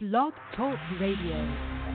Blog Talk Radio.